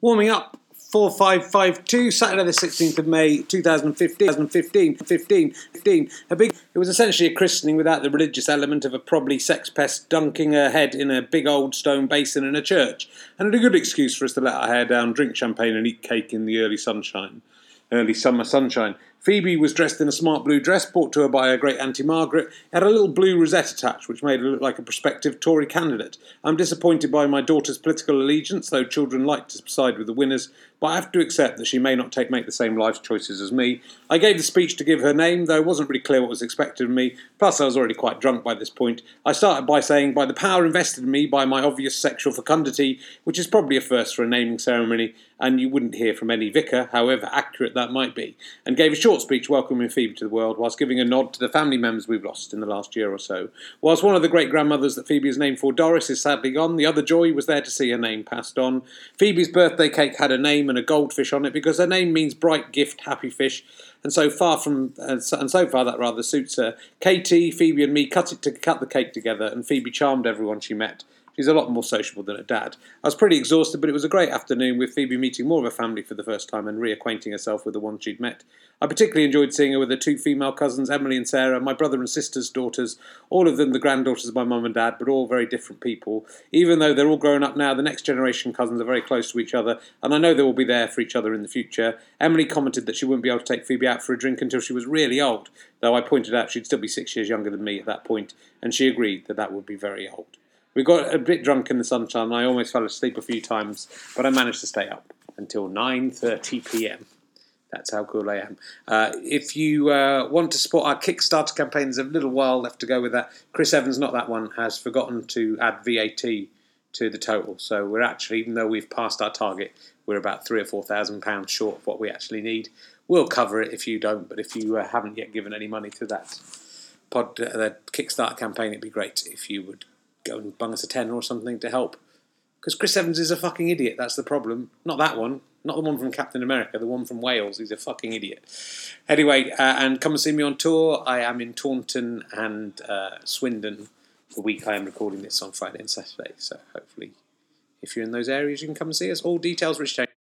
Warming up 4552, Saturday the 16th of May 2015. 2015, 15, 15. A big, it was essentially a christening without the religious element of a probably sex pest dunking her head in a big old stone basin in a church, and a good excuse for us to let our hair down, drink champagne, and eat cake in the early sunshine. Early summer sunshine. Phoebe was dressed in a smart blue dress brought to her by her great Auntie Margaret. It had a little blue rosette attached, which made her look like a prospective Tory candidate. I'm disappointed by my daughter's political allegiance, though children like to side with the winners, but I have to accept that she may not take make the same life choices as me. I gave the speech to give her name, though it wasn't really clear what was expected of me. Plus, I was already quite drunk by this point. I started by saying, by the power invested in me by my obvious sexual fecundity, which is probably a first for a naming ceremony, and you wouldn't hear from any vicar, however accurate that might be, and gave a short speech welcoming Phoebe to the world, whilst giving a nod to the family members we've lost in the last year or so. Whilst one of the great grandmothers that Phoebe is named for, Doris, is sadly gone, the other Joy was there to see her name passed on. Phoebe's birthday cake had a name and a goldfish on it because her name means bright gift, happy fish, and so far from and so far that rather suits her. Katie, Phoebe, and me cut it to cut the cake together, and Phoebe charmed everyone she met. She's a lot more sociable than her dad. I was pretty exhausted, but it was a great afternoon with Phoebe meeting more of her family for the first time and reacquainting herself with the ones she'd met. I particularly enjoyed seeing her with her two female cousins, Emily and Sarah, my brother and sister's daughters, all of them the granddaughters of my mum and dad, but all very different people. Even though they're all grown up now, the next generation cousins are very close to each other, and I know they will be there for each other in the future. Emily commented that she wouldn't be able to take Phoebe out for a drink until she was really old, though I pointed out she'd still be six years younger than me at that point, and she agreed that that would be very old. We got a bit drunk in the sunshine. And I almost fell asleep a few times, but I managed to stay up until 9:30 p.m. That's how cool I am. Uh, if you uh, want to support our Kickstarter campaign, there's a little while left to go with that. Chris Evans, not that one, has forgotten to add VAT to the total. So we're actually, even though we've passed our target, we're about three or four thousand pounds short of what we actually need. We'll cover it if you don't, but if you uh, haven't yet given any money to that pod, uh, the Kickstarter campaign, it'd be great if you would go and bung us a tenner or something to help. Because Chris Evans is a fucking idiot. That's the problem. Not that one. Not the one from Captain America. The one from Wales. He's a fucking idiot. Anyway, uh, and come and see me on tour. I am in Taunton and uh, Swindon the week I am recording this on Friday and Saturday. So hopefully, if you're in those areas, you can come and see us. All details, Rich James.